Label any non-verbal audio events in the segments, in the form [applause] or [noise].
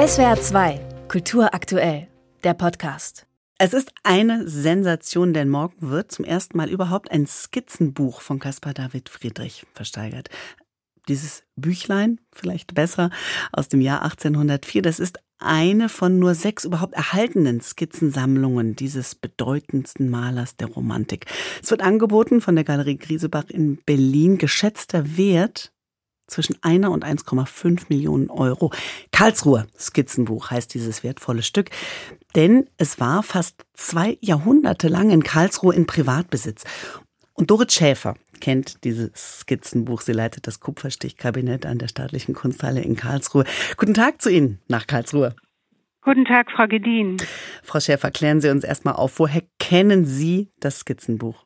SWR 2, Kultur aktuell, der Podcast. Es ist eine Sensation, denn morgen wird zum ersten Mal überhaupt ein Skizzenbuch von Caspar David Friedrich versteigert. Dieses Büchlein, vielleicht besser, aus dem Jahr 1804, das ist eine von nur sechs überhaupt erhaltenen Skizzensammlungen dieses bedeutendsten Malers der Romantik. Es wird angeboten von der Galerie Griesebach in Berlin. Geschätzter Wert zwischen einer und 1,5 Millionen Euro. Karlsruher Skizzenbuch heißt dieses wertvolle Stück, denn es war fast zwei Jahrhunderte lang in Karlsruhe in Privatbesitz. Und Dorit Schäfer kennt dieses Skizzenbuch. Sie leitet das Kupferstichkabinett an der Staatlichen Kunsthalle in Karlsruhe. Guten Tag zu Ihnen nach Karlsruhe. Guten Tag, Frau Gedien. Frau Schäfer, klären Sie uns erstmal auf, woher kennen Sie das Skizzenbuch?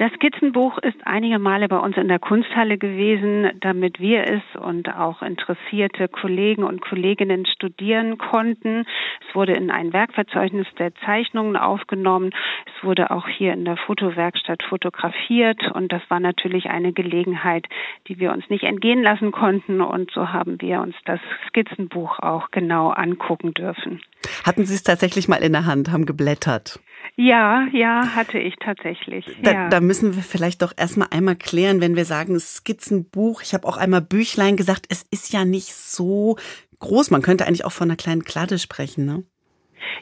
Das Skizzenbuch ist einige Male bei uns in der Kunsthalle gewesen, damit wir es und auch interessierte Kollegen und Kolleginnen studieren konnten. Es wurde in ein Werkverzeichnis der Zeichnungen aufgenommen. Es wurde auch hier in der Fotowerkstatt fotografiert und das war natürlich eine Gelegenheit, die wir uns nicht entgehen lassen konnten und so haben wir uns das Skizzenbuch auch genau angucken dürfen. Hatten Sie es tatsächlich mal in der Hand, haben geblättert? Ja, ja, hatte ich tatsächlich. Da, ja. da müssen wir vielleicht doch erstmal einmal klären, wenn wir sagen Skizzenbuch. Ich habe auch einmal Büchlein gesagt, es ist ja nicht so groß. Man könnte eigentlich auch von einer kleinen Kladde sprechen, ne?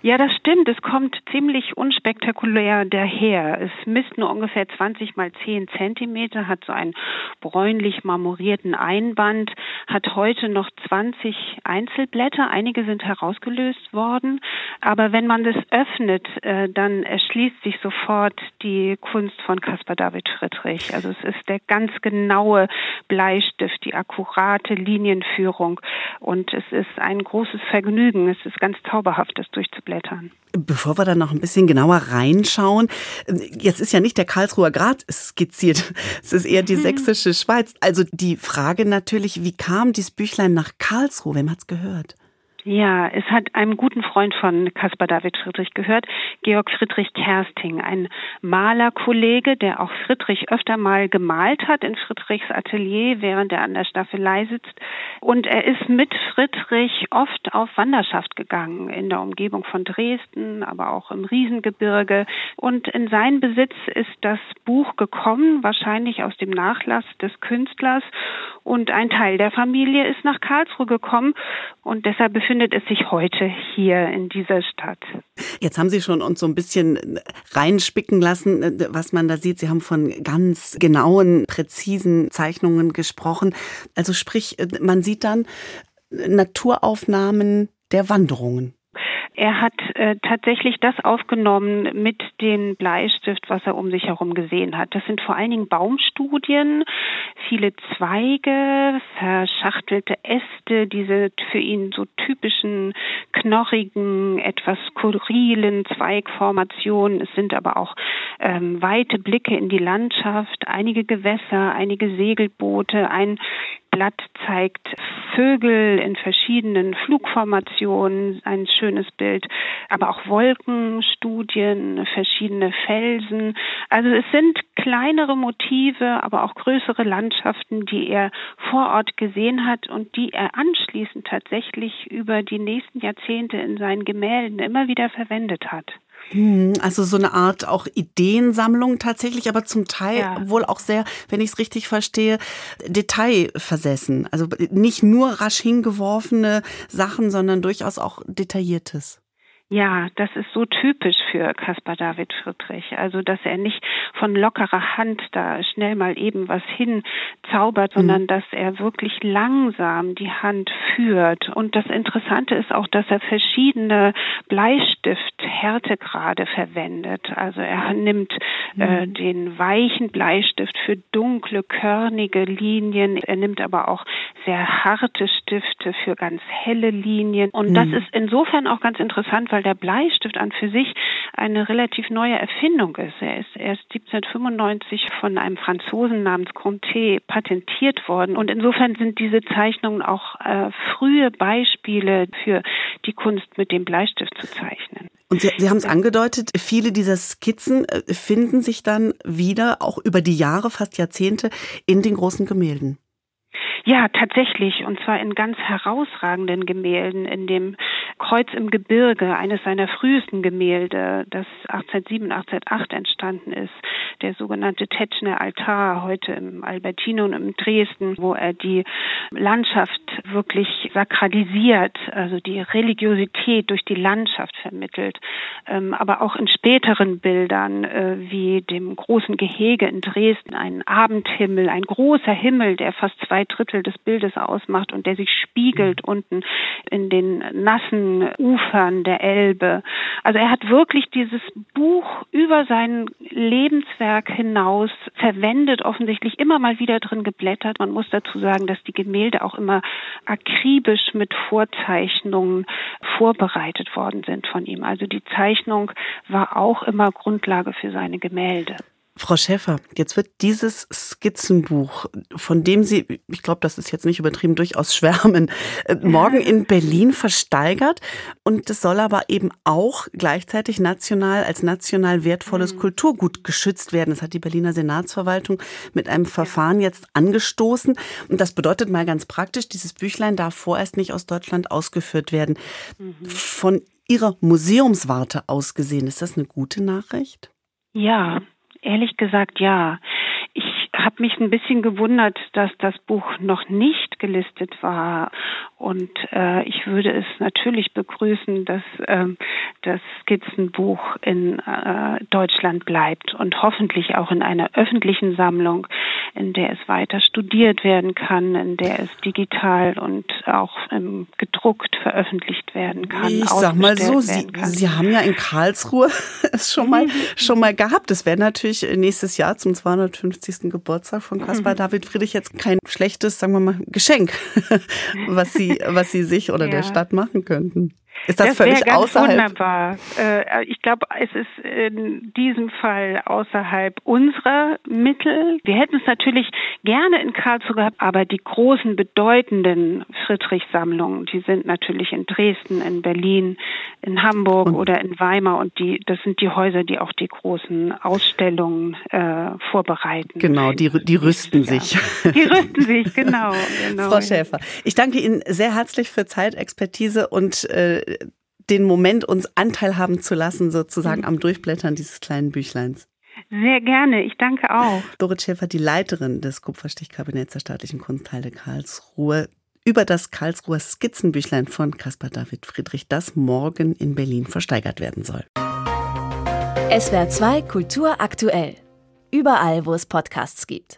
Ja, das stimmt. Es kommt ziemlich unspektakulär daher. Es misst nur ungefähr 20 mal 10 Zentimeter, hat so einen bräunlich marmorierten Einband, hat heute noch 20 Einzelblätter. Einige sind herausgelöst worden. Aber wenn man das öffnet, äh, dann erschließt sich sofort die Kunst von Caspar David Friedrich. Also es ist der ganz genaue Bleistift, die akkurate Linienführung. Und es ist ein großes Vergnügen. Es ist ganz zauberhaft, das durchzublättern durchzublättern. Bevor wir da noch ein bisschen genauer reinschauen, jetzt ist ja nicht der Karlsruher Grat skizziert, [laughs] es ist eher die hm. sächsische Schweiz. Also die Frage natürlich, wie kam dieses Büchlein nach Karlsruhe? Wem hat's gehört? Ja, es hat einem guten Freund von Caspar David Friedrich gehört, Georg Friedrich Kersting, ein Malerkollege, der auch Friedrich öfter mal gemalt hat in Friedrichs Atelier, während er an der Staffelei sitzt. Und er ist mit Friedrich oft auf Wanderschaft gegangen, in der Umgebung von Dresden, aber auch im Riesengebirge. Und in seinen Besitz ist das Buch gekommen, wahrscheinlich aus dem Nachlass des Künstlers. Und ein Teil der Familie ist nach Karlsruhe gekommen und deshalb befindet es sich heute hier in dieser Stadt. Jetzt haben Sie schon uns so ein bisschen reinspicken lassen, was man da sieht. Sie haben von ganz genauen, präzisen Zeichnungen gesprochen. Also sprich, man sieht dann Naturaufnahmen der Wanderungen. Er hat äh, tatsächlich das aufgenommen mit dem Bleistift, was er um sich herum gesehen hat. Das sind vor allen Dingen Baumstudien, viele Zweige, verschachtelte Äste, diese für ihn so typischen knorrigen, etwas skurrilen Zweigformationen. Es sind aber auch ähm, weite Blicke in die Landschaft, einige Gewässer, einige Segelboote, ein Blatt zeigt Vögel in verschiedenen Flugformationen, ein schönes Bild, aber auch Wolkenstudien, verschiedene Felsen. Also es sind kleinere Motive, aber auch größere Landschaften, die er vor Ort gesehen hat und die er anschließend tatsächlich über die nächsten Jahrzehnte in seinen Gemälden immer wieder verwendet hat. Hm, also so eine Art auch Ideensammlung tatsächlich, aber zum Teil ja. wohl auch sehr, wenn ich es richtig verstehe, detailversessen. Also nicht nur rasch hingeworfene Sachen, sondern durchaus auch detailliertes. Ja, das ist so typisch für Caspar David Friedrich. Also, dass er nicht von lockerer Hand da schnell mal eben was hinzaubert, mhm. sondern dass er wirklich langsam die Hand führt. Und das Interessante ist auch, dass er verschiedene Bleistifthärtegrade verwendet. Also er nimmt äh, den weichen Bleistift für dunkle, körnige Linien. Er nimmt aber auch sehr harte Stifte für ganz helle Linien. Und mhm. das ist insofern auch ganz interessant, weil der Bleistift an für sich eine relativ neue Erfindung ist. Er ist erst 1795 von einem Franzosen namens Comté patentiert worden und insofern sind diese Zeichnungen auch äh, frühe Beispiele für die Kunst mit dem Bleistift zu zeichnen. Und Sie, Sie haben es angedeutet, viele dieser Skizzen äh, finden sich dann wieder, auch über die Jahre, fast Jahrzehnte, in den großen Gemälden. Ja, tatsächlich. Und zwar in ganz herausragenden Gemälden. In dem Kreuz im Gebirge, eines seiner frühesten Gemälde, das 1807, 1808 entstanden ist. Der sogenannte Tetschner Altar, heute im Albertinum in Dresden, wo er die Landschaft wirklich sakralisiert, also die Religiosität durch die Landschaft vermittelt. Ähm, aber auch in späteren Bildern, äh, wie dem großen Gehege in Dresden, ein Abendhimmel, ein großer Himmel, der fast zwei Drittel des Bildes ausmacht und der sich spiegelt mhm. unten in den nassen Ufern der Elbe. Also er hat wirklich dieses Buch über sein Lebenswerk hinaus verwendet, offensichtlich immer mal wieder drin geblättert. Man muss dazu sagen, dass die Gemälde auch immer akribisch mit Vorzeichnungen vorbereitet worden sind von ihm. Also die Zeichnung war auch immer Grundlage für seine Gemälde. Frau Schäfer, jetzt wird dieses Skizzenbuch, von dem Sie, ich glaube, das ist jetzt nicht übertrieben, durchaus schwärmen, äh, morgen in Berlin versteigert. Und es soll aber eben auch gleichzeitig national als national wertvolles mhm. Kulturgut geschützt werden. Das hat die Berliner Senatsverwaltung mit einem Verfahren jetzt angestoßen. Und das bedeutet mal ganz praktisch, dieses Büchlein darf vorerst nicht aus Deutschland ausgeführt werden. Mhm. Von Ihrer Museumswarte aus gesehen, ist das eine gute Nachricht? Ja, Ehrlich gesagt ja. Ich habe mich ein bisschen gewundert, dass das Buch noch nicht gelistet war. Und äh, ich würde es natürlich begrüßen, dass äh, das Skizzenbuch in äh, Deutschland bleibt und hoffentlich auch in einer öffentlichen Sammlung, in der es weiter studiert werden kann, in der es digital und auch ähm, gedruckt veröffentlicht werden kann. Ich sag mal so, Sie, Sie haben ja in Karlsruhe [laughs] es schon mal [laughs] schon mal gehabt. Das wäre natürlich nächstes Jahr zum 250. Geburtstag von Caspar mhm. David Friedrich jetzt kein schlechtes, sagen wir mal, Geschenk, [laughs] was Sie was Sie sich oder ja. der Stadt machen könnten. Ist das, das völlig ganz außerhalb? Wunderbar. Äh, ich glaube, es ist in diesem Fall außerhalb unserer Mittel. Wir hätten es natürlich gerne in Karlsruhe gehabt, aber die großen, bedeutenden Friedrich-Sammlungen, die sind natürlich in Dresden, in Berlin, in Hamburg und oder in Weimar und die, das sind die Häuser, die auch die großen Ausstellungen äh, vorbereiten. Genau, die, die rüsten sich. [laughs] Die rüsten sich, genau, [laughs] genau. Frau Schäfer, ich danke Ihnen sehr herzlich für Zeitexpertise und äh, den Moment uns Anteil haben zu lassen, sozusagen am Durchblättern dieses kleinen Büchleins. Sehr gerne, ich danke auch. Dorit Schäfer, die Leiterin des Kupferstichkabinetts der Staatlichen Kunsthalle Karlsruhe, über das Karlsruher Skizzenbüchlein von Caspar David Friedrich, das morgen in Berlin versteigert werden soll. SWR 2 Kultur aktuell. Überall, wo es Podcasts gibt.